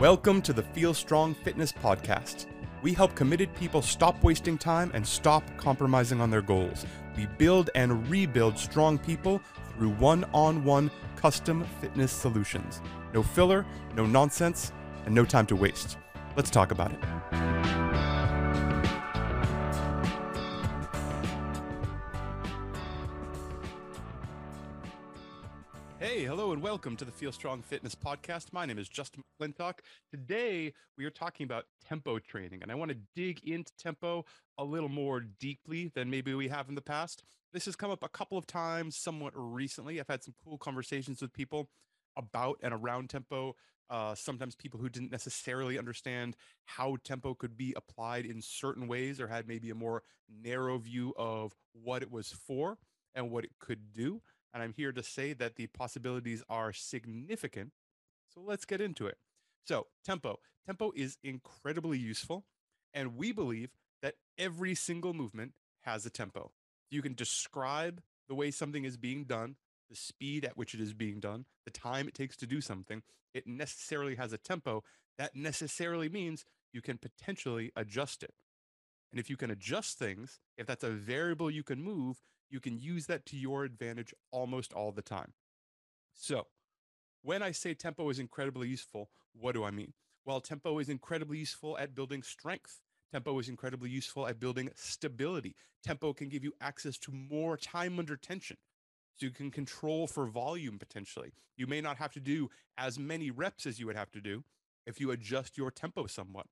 Welcome to the Feel Strong Fitness Podcast. We help committed people stop wasting time and stop compromising on their goals. We build and rebuild strong people through one on one custom fitness solutions. No filler, no nonsense, and no time to waste. Let's talk about it. Hey, hello, and welcome to the Feel Strong Fitness Podcast. My name is Justin McClintock. Today, we are talking about tempo training, and I want to dig into tempo a little more deeply than maybe we have in the past. This has come up a couple of times somewhat recently. I've had some cool conversations with people about and around tempo. Uh, sometimes people who didn't necessarily understand how tempo could be applied in certain ways or had maybe a more narrow view of what it was for and what it could do. And I'm here to say that the possibilities are significant. So let's get into it. So, tempo. Tempo is incredibly useful. And we believe that every single movement has a tempo. You can describe the way something is being done, the speed at which it is being done, the time it takes to do something. It necessarily has a tempo. That necessarily means you can potentially adjust it. And if you can adjust things, if that's a variable you can move, you can use that to your advantage almost all the time. So, when I say tempo is incredibly useful, what do I mean? Well, tempo is incredibly useful at building strength. Tempo is incredibly useful at building stability. Tempo can give you access to more time under tension. So you can control for volume potentially. You may not have to do as many reps as you would have to do if you adjust your tempo somewhat.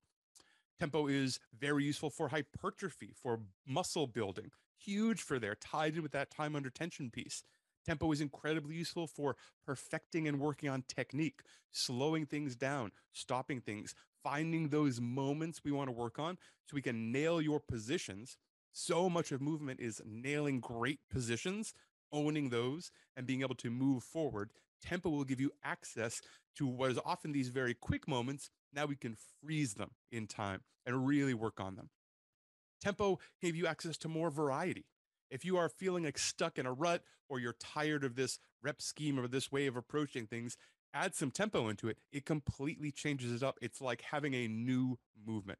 Tempo is very useful for hypertrophy, for muscle building, huge for there, tied in with that time under tension piece. Tempo is incredibly useful for perfecting and working on technique, slowing things down, stopping things, finding those moments we want to work on so we can nail your positions. So much of movement is nailing great positions, owning those, and being able to move forward. Tempo will give you access to what is often these very quick moments. Now we can freeze them in time and really work on them. Tempo gave you access to more variety. If you are feeling like stuck in a rut or you're tired of this rep scheme or this way of approaching things, add some tempo into it. It completely changes it up. It's like having a new movement.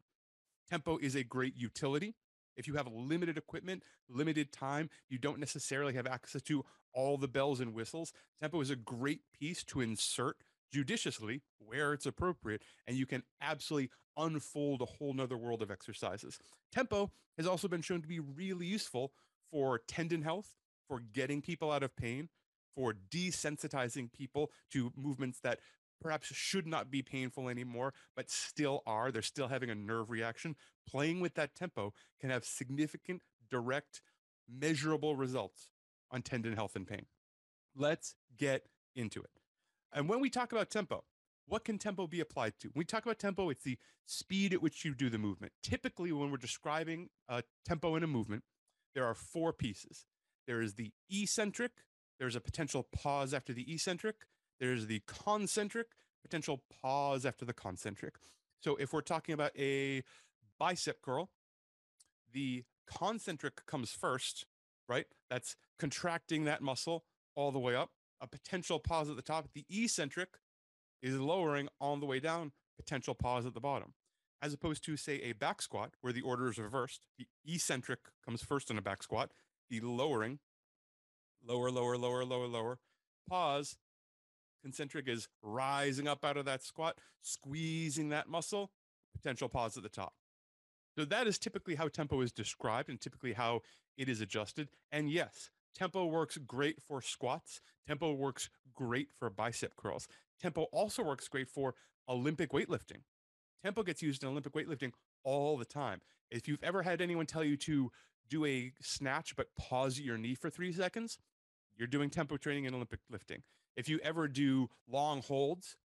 Tempo is a great utility. If you have limited equipment, limited time, you don't necessarily have access to all the bells and whistles. Tempo is a great piece to insert judiciously where it's appropriate, and you can absolutely unfold a whole nother world of exercises. Tempo has also been shown to be really useful for tendon health, for getting people out of pain, for desensitizing people to movements that perhaps should not be painful anymore, but still are. They're still having a nerve reaction. Playing with that tempo can have significant, direct, measurable results on tendon health and pain. Let's get into it. And when we talk about tempo, what can tempo be applied to? When we talk about tempo, it's the speed at which you do the movement. Typically, when we're describing a tempo in a movement, there are four pieces. There is the eccentric, there's a potential pause after the eccentric, there's the concentric, potential pause after the concentric. So if we're talking about a bicep curl, the concentric comes first, right? That's contracting that muscle all the way up. A potential pause at the top. The eccentric is lowering on the way down, potential pause at the bottom. As opposed to, say, a back squat where the order is reversed. The eccentric comes first in a back squat. The lowering, lower, lower, lower, lower, lower. Pause. Concentric is rising up out of that squat, squeezing that muscle, potential pause at the top. So that is typically how tempo is described and typically how it is adjusted. And yes, tempo works great for squats. Tempo works great for bicep curls. Tempo also works great for Olympic weightlifting. Tempo gets used in Olympic weightlifting all the time. If you've ever had anyone tell you to do a snatch but pause your knee for three seconds, you're doing tempo training in Olympic lifting. If you ever do long holds,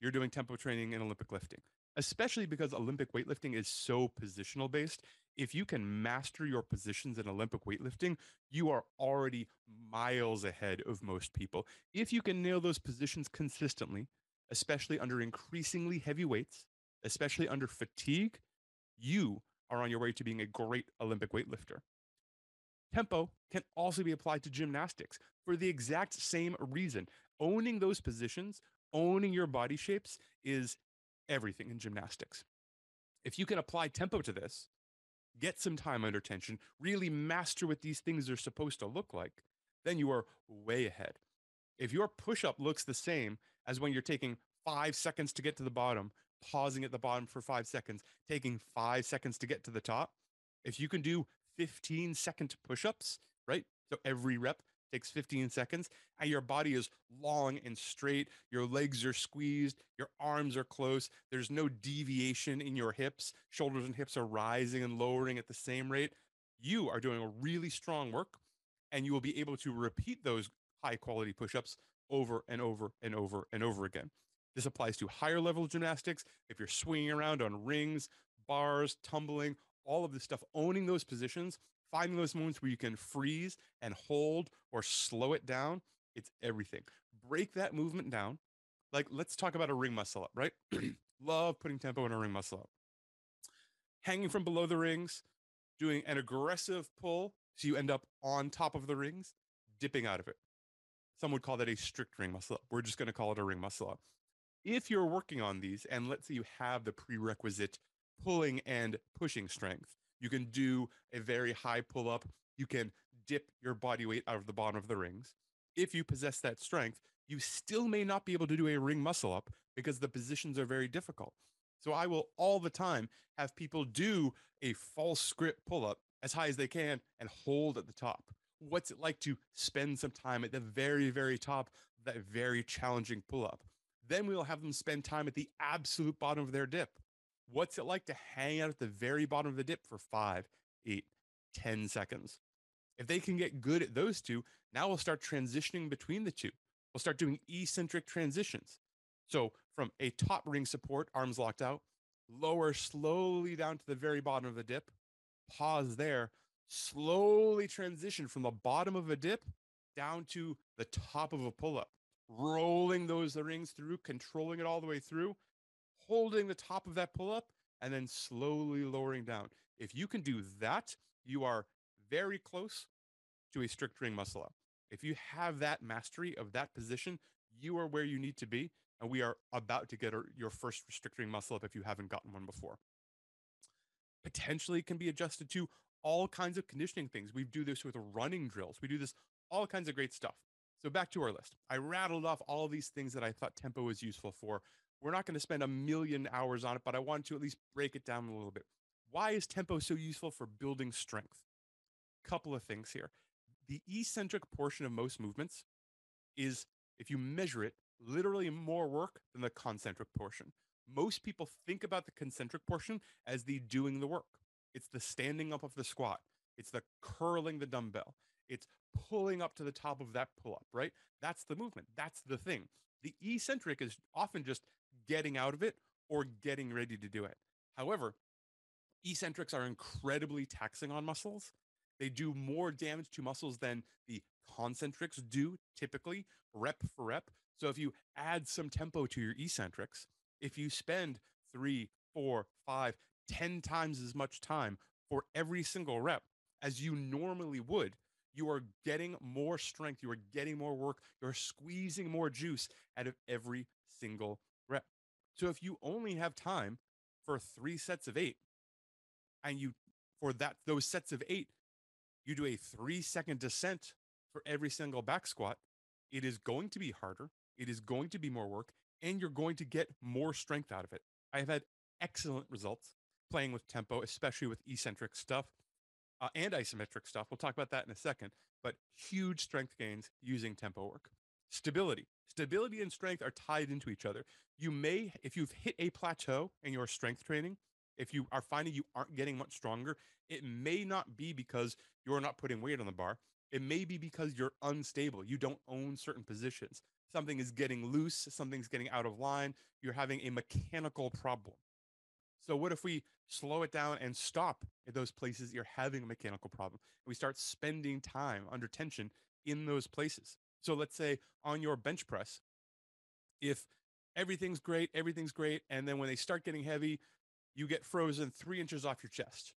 you're doing tempo training in Olympic lifting, especially because Olympic weightlifting is so positional based. If you can master your positions in Olympic weightlifting, you are already miles ahead of most people. If you can nail those positions consistently, especially under increasingly heavy weights, especially under fatigue, you are on your way to being a great Olympic weightlifter. Tempo can also be applied to gymnastics for the exact same reason. Owning those positions, owning your body shapes is everything in gymnastics. If you can apply tempo to this, get some time under tension, really master what these things are supposed to look like, then you are way ahead. If your push up looks the same as when you're taking five seconds to get to the bottom, pausing at the bottom for five seconds, taking five seconds to get to the top, if you can do 15 second push ups, right? So every rep takes 15 seconds and your body is long and straight your legs are squeezed your arms are close there's no deviation in your hips shoulders and hips are rising and lowering at the same rate. You are doing a really strong work and you will be able to repeat those high quality push-ups over and over and over and over again. This applies to higher level gymnastics. If you're swinging around on rings bars tumbling all of this stuff owning those positions finding those moments where you can freeze and hold or slow it down, it's everything. Break that movement down. Like, let's talk about a ring muscle up, right? Love putting tempo in a ring muscle up. Hanging from below the rings, doing an aggressive pull so you end up on top of the rings, dipping out of it. Some would call that a strict ring muscle up. We're just going to call it a ring muscle up. If you're working on these, and let's say you have the prerequisite pulling and pushing strength, you can do a very high pull up. You can dip your body weight out of the bottom of the rings. If you possess that strength, you still may not be able to do a ring muscle up because the positions are very difficult. So I will all the time have people do a false grip pull up as high as they can and hold at the top. What's it like to spend some time at the very, very top that very challenging pull up? Then we'll have them spend time at the absolute bottom of their dip. What's it like to hang out at the very bottom of the dip for five, eight, ten seconds? If they can get good at those two, now we'll start transitioning between the two. We'll start doing eccentric transitions. So from a top ring support, arms locked out, lower slowly down to the very bottom of the dip, pause there, slowly transition from the bottom of a dip down to the top of a pull up, rolling those rings through, controlling it all the way through, holding the top of that pull up and then slowly lowering down. If you can do that, you are very close to a strict ring muscle up. If you have that mastery of that position, you are where you need to be. And we are about to get your first strict ring muscle up if you haven't gotten one before. Potentially can be adjusted to all kinds of conditioning things. We do this with running drills. We do this all kinds of great stuff. So back to our list. I rattled off all these things that I thought tempo was useful for. We're not going to spend a million hours on it, but I wanted to at least break it down a little bit. Why is tempo so useful for building strength? Couple of things here. The eccentric portion of most movements is, if you measure it, literally more work than the concentric portion. Most people think about the concentric portion as the doing the work. It's the standing up of the squat. It's the curling the dumbbell. It's pulling up to the top of that pull up, right? That's the movement. That's the thing. The eccentric is often just getting out of it or getting ready to do it. However, eccentrics are incredibly taxing on muscles. They do more damage to muscles than the concentrics do typically, rep for rep. So if you add some tempo to your eccentrics, if you spend three, four, five, ten times as much time for every single rep as you normally would, you are getting more strength, you are getting more work, you're squeezing more juice out of every single. So if you only have time for three sets of eight, and you for that those sets of eight, you do a three second descent for every single back squat, it is going to be harder, it is going to be more work, and you're going to get more strength out of it. I have had excellent results playing with tempo, especially with eccentric stuff uh, and isometric stuff. We'll talk about that in a second, but huge strength gains using tempo work. Stability. Stability and strength are tied into each other. You may, if you've hit a plateau in your strength training, if you are finding you aren't getting much stronger, it may not be because you're not putting weight on the bar. It may be because you're unstable. You don't own certain positions. Something is getting loose, something's getting out of line. You're having a mechanical problem. So, what if we slow it down and stop at those places you're having a mechanical problem? And we start spending time under tension in those places. So let's say on your bench press, if everything's great, everything's great, and then when they start getting heavy, you get frozen three inches off your chest.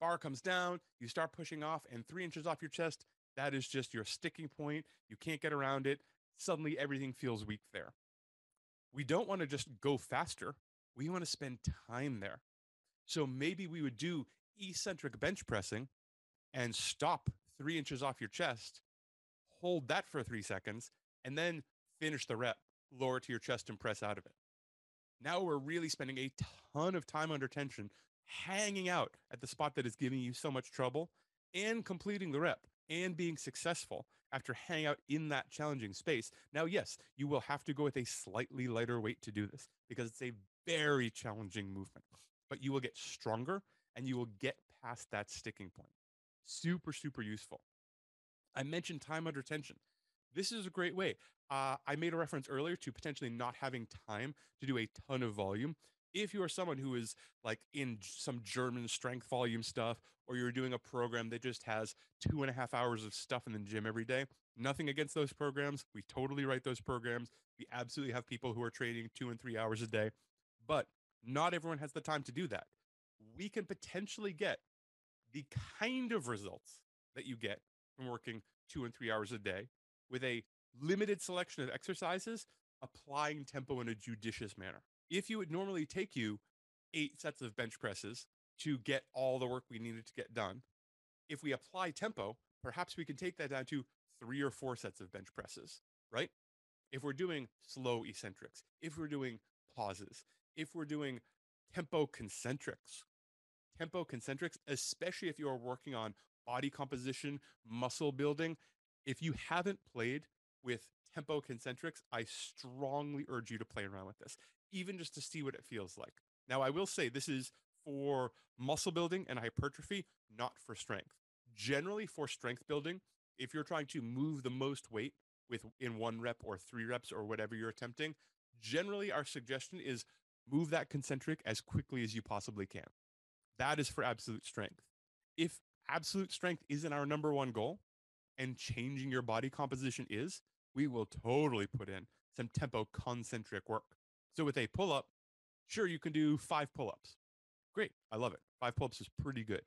Bar comes down, you start pushing off, and three inches off your chest, that is just your sticking point. You can't get around it. Suddenly everything feels weak there. We don't want to just go faster. We want to spend time there. So maybe we would do eccentric bench pressing and stop three inches off your chest, hold that for three seconds, and then finish the rep, lower to your chest and press out of it. Now we're really spending a ton of time under tension, hanging out at the spot that is giving you so much trouble and completing the rep and being successful after hanging out in that challenging space. Now, yes, you will have to go with a slightly lighter weight to do this because it's a very challenging movement, but you will get stronger and you will get past that sticking point. Super, super useful. I mentioned time under tension. This is a great way. Uh, I made a reference earlier to potentially not having time to do a ton of volume. If you are someone who is like in some German strength volume stuff, or you're doing a program that just has two and a half hours of stuff in the gym every day, nothing against those programs. We totally write those programs. We absolutely have people who are training two and three hours a day, but not everyone has the time to do that. We can potentially get the kind of results that you get from working two and three hours a day with a limited selection of exercises, applying tempo in a judicious manner. If you would normally take you eight sets of bench presses to get all the work we needed to get done, if we apply tempo, perhaps we can take that down to three or four sets of bench presses, right? If we're doing slow eccentrics, if we're doing pauses, if we're doing tempo concentrics, tempo concentrics, especially if you are working on body composition, muscle building, if you haven't played with tempo concentrics, I strongly urge you to play around with this, even just to see what it feels like. Now, I will say this is for muscle building and hypertrophy, not for strength. Generally, for strength building, if you're trying to move the most weight with in one rep or three reps or whatever you're attempting, generally our suggestion is move that concentric as quickly as you possibly can. That is for absolute strength. If absolute strength isn't our number one goal, and changing your body composition is, we will totally put in some tempo concentric work. So with a pull up, sure, you can do five pull ups. Great. I love it. Five pull ups is pretty good.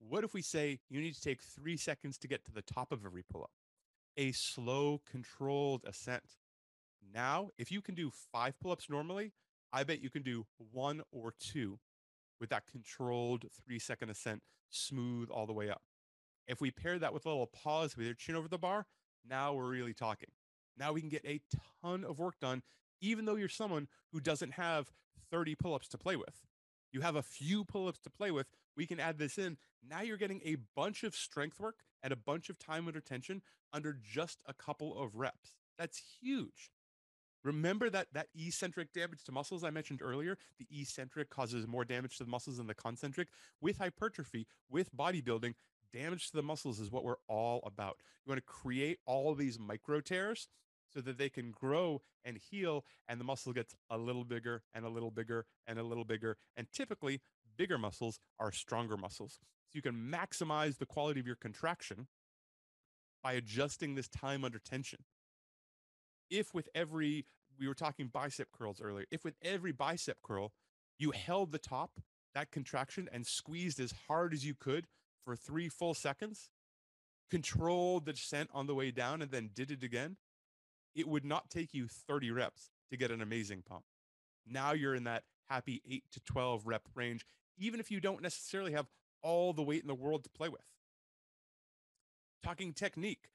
What if we say you need to take three seconds to get to the top of every pull up? A slow, controlled ascent. Now, if you can do five pull ups normally, I bet you can do one or two with that controlled three second ascent, smooth all the way up. If we pair that with a little pause with your chin over the bar, now we're really talking. Now we can get a ton of work done, even though you're someone who doesn't have 30 pull ups to play with. You have a few pull ups to play with. We can add this in. Now you're getting a bunch of strength work and a bunch of time under tension under just a couple of reps. That's huge. Remember that that eccentric damage to muscles I mentioned earlier? The eccentric causes more damage to the muscles than the concentric. With hypertrophy, with bodybuilding, damage to the muscles is what we're all about. You want to create all these micro tears so that they can grow and heal and the muscle gets a little bigger and a little bigger and a little bigger and typically bigger muscles are stronger muscles so you can maximize the quality of your contraction by adjusting this time under tension if with every we were talking bicep curls earlier if with every bicep curl you held the top that contraction and squeezed as hard as you could for three full seconds, controlled the descent on the way down, and then did it again, it would not take you 30 reps to get an amazing pump. Now you're in that happy 8 to 12 rep range, even if you don't necessarily have all the weight in the world to play with. Talking technique.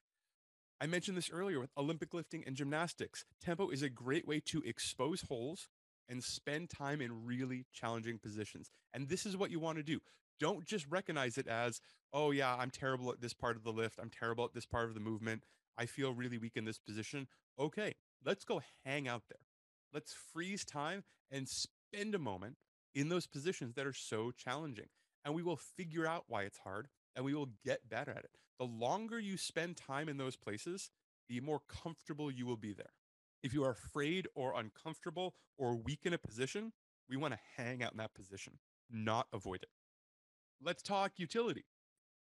I mentioned this earlier with Olympic lifting and gymnastics. Tempo is a great way to expose holes and spend time in really challenging positions. And this is what you want to do don't just recognize it as, oh, yeah, I'm terrible at this part of the lift. I'm terrible at this part of the movement. I feel really weak in this position. Okay, let's go hang out there. Let's freeze time and spend a moment in those positions that are so challenging. And we will figure out why it's hard and we will get better at it. The longer you spend time in those places, the more comfortable you will be there. If you are afraid or uncomfortable or weak in a position, we want to hang out in that position, not avoid it. Let's talk utility.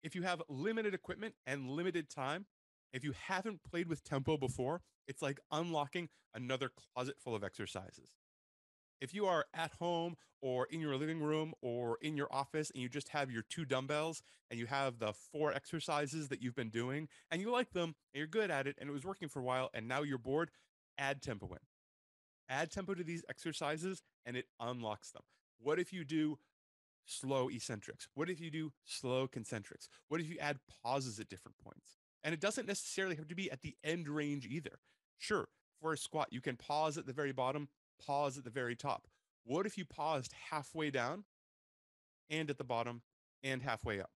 If you have limited equipment and limited time, if you haven't played with tempo before, it's like unlocking another closet full of exercises. If you are at home or in your living room or in your office and you just have your two dumbbells and you have the four exercises that you've been doing and you like them and you're good at it and it was working for a while and now you're bored, add tempo in. Add tempo to these exercises and it unlocks them. What if you do slow eccentrics? What if you do slow concentrics? What if you add pauses at different points? And it doesn't necessarily have to be at the end range either. Sure, for a squat, you can pause at the very bottom, pause at the very top. What if you paused halfway down and at the bottom and halfway up?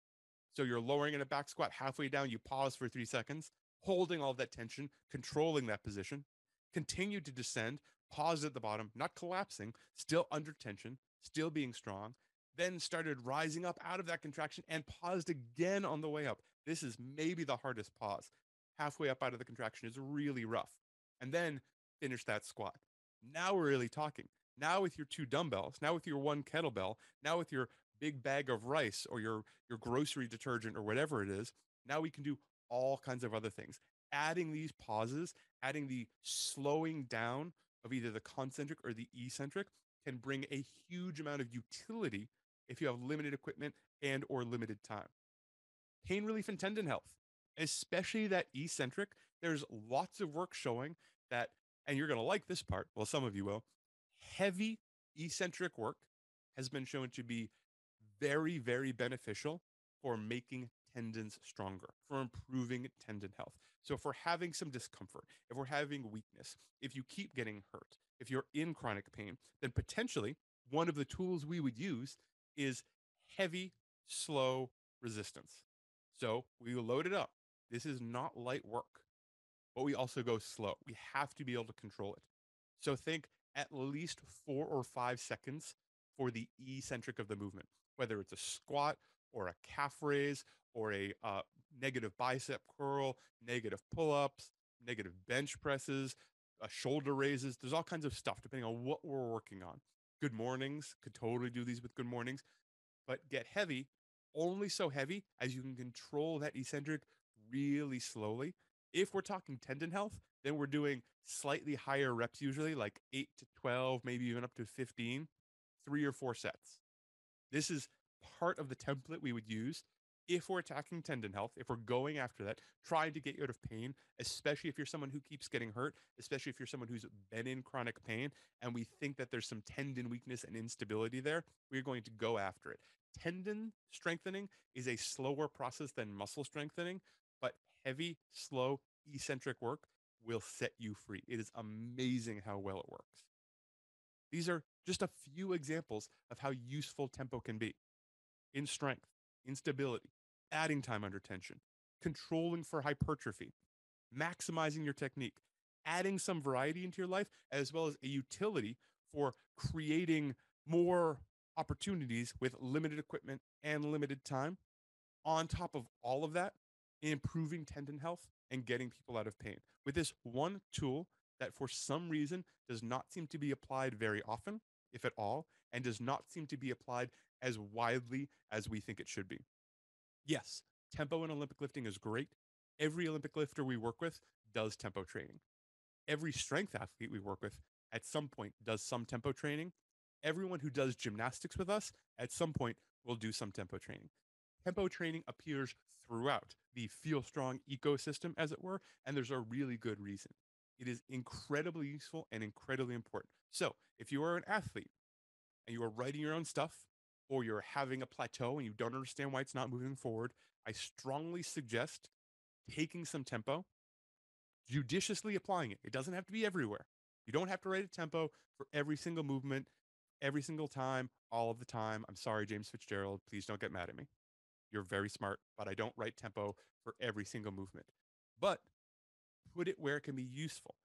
So you're lowering in a back squat halfway down, you pause for three seconds, holding all that tension, controlling that position, continue to descend, pause at the bottom, not collapsing, still under tension, still being strong, then started rising up out of that contraction and paused again on the way up. This is maybe the hardest pause. Halfway up out of the contraction is really rough. And then finish that squat. Now we're really talking. Now with your two dumbbells, now with your one kettlebell, now with your big bag of rice or your your grocery detergent or whatever it is, now we can do all kinds of other things. Adding these pauses, adding the slowing down of either the concentric or the eccentric can bring a huge amount of utility if you have limited equipment and or limited time. Pain relief and tendon health, especially that eccentric, there's lots of work showing that and you're going to like this part, well some of you will. Heavy eccentric work has been shown to be very very beneficial for making tendons stronger, for improving tendon health. So if we're having some discomfort, if we're having weakness, if you keep getting hurt, if you're in chronic pain, then potentially one of the tools we would use is heavy, slow resistance. So we load it up. This is not light work, but we also go slow. We have to be able to control it. So think at least four or five seconds for the eccentric of the movement, whether it's a squat or a calf raise or a uh, negative bicep curl, negative pull ups, negative bench presses, uh, shoulder raises. There's all kinds of stuff depending on what we're working on. Good mornings could totally do these with good mornings, but get heavy only so heavy as you can control that eccentric really slowly. If we're talking tendon health, then we're doing slightly higher reps, usually like 8 to 12, maybe even up to 15, three or four sets. This is part of the template we would use if we're attacking tendon health, if we're going after that, trying to get you out of pain, especially if you're someone who keeps getting hurt, especially if you're someone who's been in chronic pain and we think that there's some tendon weakness and instability there, we're going to go after it. Tendon strengthening is a slower process than muscle strengthening, but heavy, slow, eccentric work will set you free. It is amazing how well it works. These are just a few examples of how useful tempo can be in strength, instability, adding time under tension, controlling for hypertrophy, maximizing your technique, adding some variety into your life, as well as a utility for creating more opportunities with limited equipment and limited time. On top of all of that, improving tendon health and getting people out of pain with this one tool that for some reason does not seem to be applied very often, if at all, and does not seem to be applied as widely as we think it should be. Yes, tempo in Olympic lifting is great. Every Olympic lifter we work with does tempo training. Every strength athlete we work with at some point does some tempo training. Everyone who does gymnastics with us at some point will do some tempo training. Tempo training appears throughout the Feel Strong ecosystem, as it were, and there's a really good reason. It is incredibly useful and incredibly important. So, if you are an athlete and you are writing your own stuff, or you're having a plateau and you don't understand why it's not moving forward, I strongly suggest taking some tempo, judiciously applying it. It doesn't have to be everywhere. You don't have to write a tempo for every single movement, every single time, all of the time. I'm sorry, James Fitzgerald. Please don't get mad at me. You're very smart, but I don't write tempo for every single movement. But put it where it can be useful.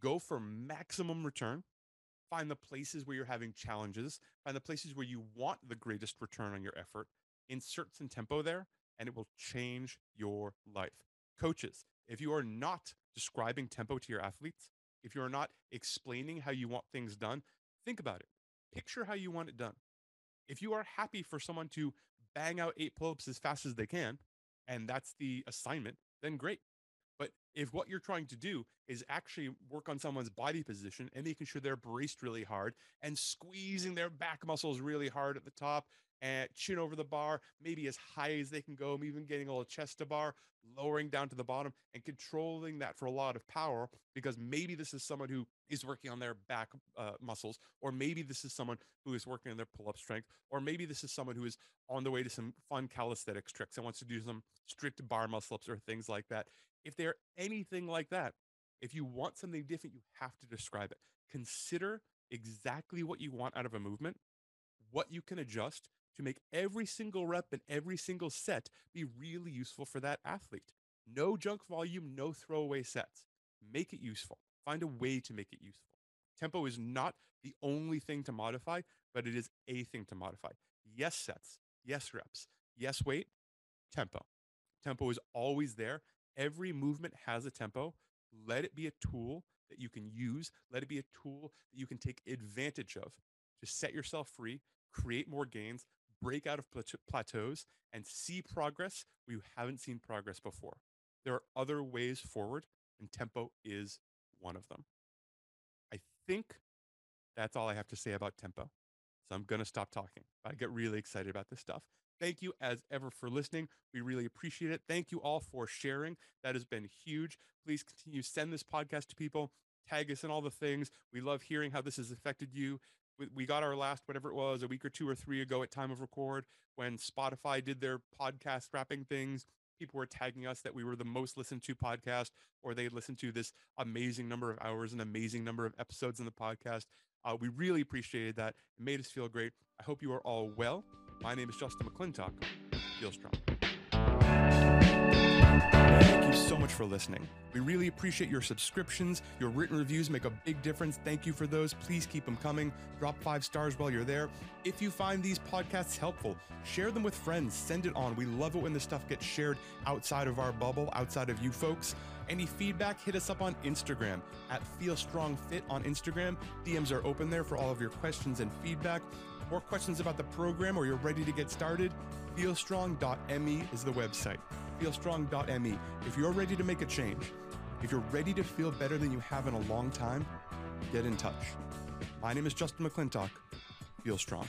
Go for maximum return find the places where you're having challenges, find the places where you want the greatest return on your effort, insert some tempo there, and it will change your life. Coaches, if you are not describing tempo to your athletes, if you are not explaining how you want things done, think about it. Picture how you want it done. If you are happy for someone to bang out eight pull ups as fast as they can, and that's the assignment, then great. But if what you're trying to do is actually work on someone's body position and making sure they're braced really hard and squeezing their back muscles really hard at the top, and chin over the bar, maybe as high as they can go, even getting a little chest to bar, lowering down to the bottom and controlling that for a lot of power because maybe this is someone who is working on their back uh, muscles, or maybe this is someone who is working on their pull up strength, or maybe this is someone who is on the way to some fun calisthenics tricks and wants to do some strict bar muscle ups or things like that. If they're anything like that, if you want something different, you have to describe it. Consider exactly what you want out of a movement, what you can adjust, to make every single rep and every single set be really useful for that athlete. No junk volume, no throwaway sets. Make it useful. Find a way to make it useful. Tempo is not the only thing to modify, but it is a thing to modify. Yes, sets. Yes, reps. Yes, weight. Tempo. Tempo is always there. Every movement has a tempo. Let it be a tool that you can use. Let it be a tool that you can take advantage of to set yourself free, create more gains, break out of plateaus and see progress where you haven't seen progress before. There are other ways forward, and tempo is one of them. I think that's all I have to say about tempo. So I'm going to stop talking. I get really excited about this stuff. Thank you as ever for listening. We really appreciate it. Thank you all for sharing. That has been huge. Please continue send this podcast to people. Tag us in all the things. We love hearing how this has affected you we got our last whatever it was a week or two or three ago at time of record when spotify did their podcast wrapping things people were tagging us that we were the most listened to podcast or they listened to this amazing number of hours and amazing number of episodes in the podcast. Uh, we really appreciated that. It made us feel great. I hope you are all well. My name is justin mcclintock. Feel strong Thank you so much for listening. We really appreciate your subscriptions. Your written reviews make a big difference. Thank you for those. Please keep them coming. Drop five stars while you're there. If you find these podcasts helpful, share them with friends. Send it on. We love it when this stuff gets shared outside of our bubble, outside of you folks. Any feedback, hit us up on Instagram at Feel Strong Fit on Instagram. DMs are open there for all of your questions and feedback. More questions about the program or you're ready to get started? Feelstrong.me is the website feelstrong.me. If you're ready to make a change, if you're ready to feel better than you have in a long time, get in touch. My name is Justin McClintock. Feel strong.